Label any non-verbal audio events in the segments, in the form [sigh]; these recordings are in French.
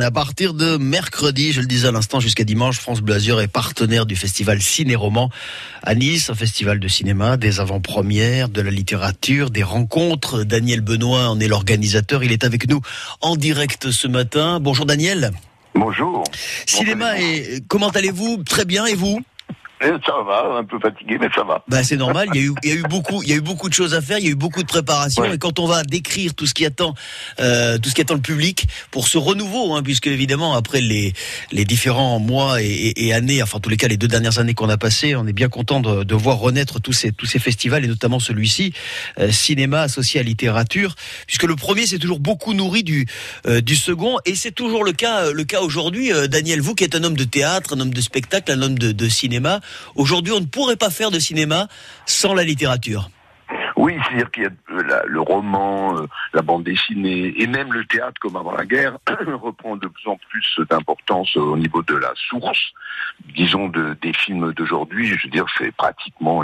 À partir de mercredi, je le disais à l'instant, jusqu'à dimanche, France Bleu Azur est partenaire du festival Ciné-Roman à Nice, un festival de cinéma, des avant-premières, de la littérature, des rencontres. Daniel Benoît en est l'organisateur. Il est avec nous en direct ce matin. Bonjour Daniel. Bonjour. Cinéma et comment allez-vous? Très bien et vous? Ça va, un peu fatigué, mais ça va. Bah, c'est normal. Il y, a eu, il y a eu beaucoup, il y a eu beaucoup de choses à faire. Il y a eu beaucoup de préparation. Et quand on va décrire tout ce qui attend, euh, tout ce qui attend le public pour ce renouveau, hein, puisque évidemment après les les différents mois et, et, années, enfin en tous les cas les deux dernières années qu'on a passées, on est bien content de, de, voir renaître tous ces tous ces festivals et notamment celui-ci, euh, cinéma associé à littérature, puisque le premier c'est toujours beaucoup nourri du euh, du second et c'est toujours le cas le cas aujourd'hui. Euh, Daniel, vous qui êtes un homme de théâtre, un homme de spectacle, un homme de, de cinéma. Aujourd'hui, on ne pourrait pas faire de cinéma sans la littérature. Oui, c'est-à-dire qu'il y a euh, le roman, euh, la bande dessinée et même le théâtre comme avant la guerre [clears throat] reprend de plus en plus d'importance au niveau de la source, disons de, des films d'aujourd'hui. Je veux dire, c'est pratiquement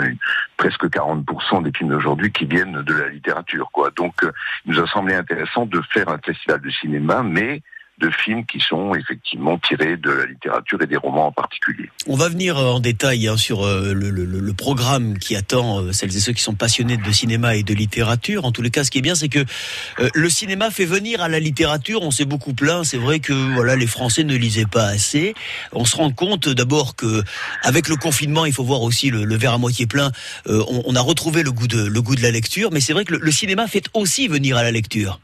presque 40% des films d'aujourd'hui qui viennent de la littérature. Donc, euh, il nous a semblé intéressant de faire un festival de cinéma, mais de films qui sont effectivement tirés de la littérature et des romans en particulier. On va venir euh, en détail hein, sur euh, le, le, le, programme qui attend euh, celles et ceux qui sont passionnés de cinéma et de littérature. En tous les cas, ce qui est bien, c'est que le cinéma fait venir à la littérature. On s'est beaucoup plaint. C'est vrai que voilà, les Français ne lisaient pas assez. On se rend compte d'abord que avec le confinement, il faut voir aussi le, verre à moitié plein. On, on, a retrouvé le goût de le goût de la lecture, mais c'est vrai que le cinéma fait aussi venir à la lecture.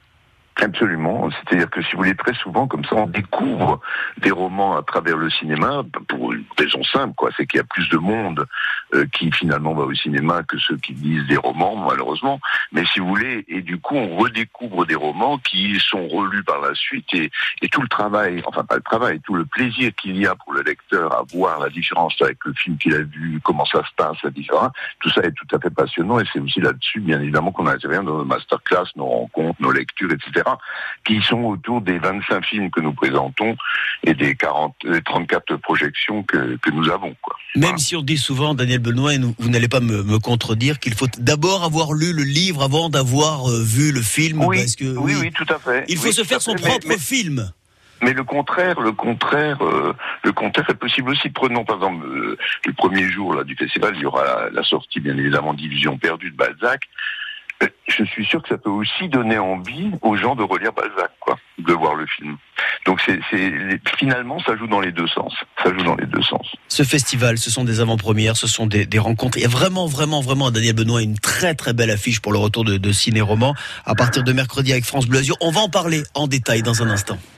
Absolument. C'est-à-dire que si vous voulez, très souvent, comme ça, on découvre des romans à travers le cinéma pour une raison simple, quoi. C'est qu'il y a plus de monde euh, qui finalement va au cinéma que ceux qui lisent des romans, malheureusement. Mais si vous voulez, et du coup, on redécouvre des romans qui sont relus par la suite et, et tout le travail, enfin pas le travail, tout le plaisir qu'il y a pour le lecteur à voir la différence avec le film qu'il a vu, comment ça se passe, la différence. Tout ça est tout à fait passionnant et c'est aussi là-dessus, bien évidemment, qu'on intervient dans nos masterclass, nos rencontres, nos lectures, etc qui sont autour des 25 films que nous présentons et des 40, 34 projections que, que nous avons. Quoi. Même si on dit souvent, Daniel Benoît, et vous n'allez pas me, me contredire, qu'il faut d'abord avoir lu le livre avant d'avoir euh, vu le film. Oui, parce que, oui, oui, tout à fait. Il faut se faire son propre mais, film. Mais le contraire, le contraire, euh, le contraire est possible aussi. Prenons par exemple euh, le premier jour là, du festival, il y aura la, la sortie bien évidemment d'Illusion perdue de Balzac je suis sûr que ça peut aussi donner envie aux gens de relire Balzac, quoi, de voir le film. Donc c'est finalement ça joue dans les deux sens. Ça joue dans les deux sens. Ce festival, ce sont des avant-premières, ce sont des, rencontres. Il y a vraiment, vraiment, vraiment Daniel Benoît une très très belle affiche pour le retour de, ciné roman à partir de mercredi avec France Bleu Azur. On va en parler en détail dans un instant.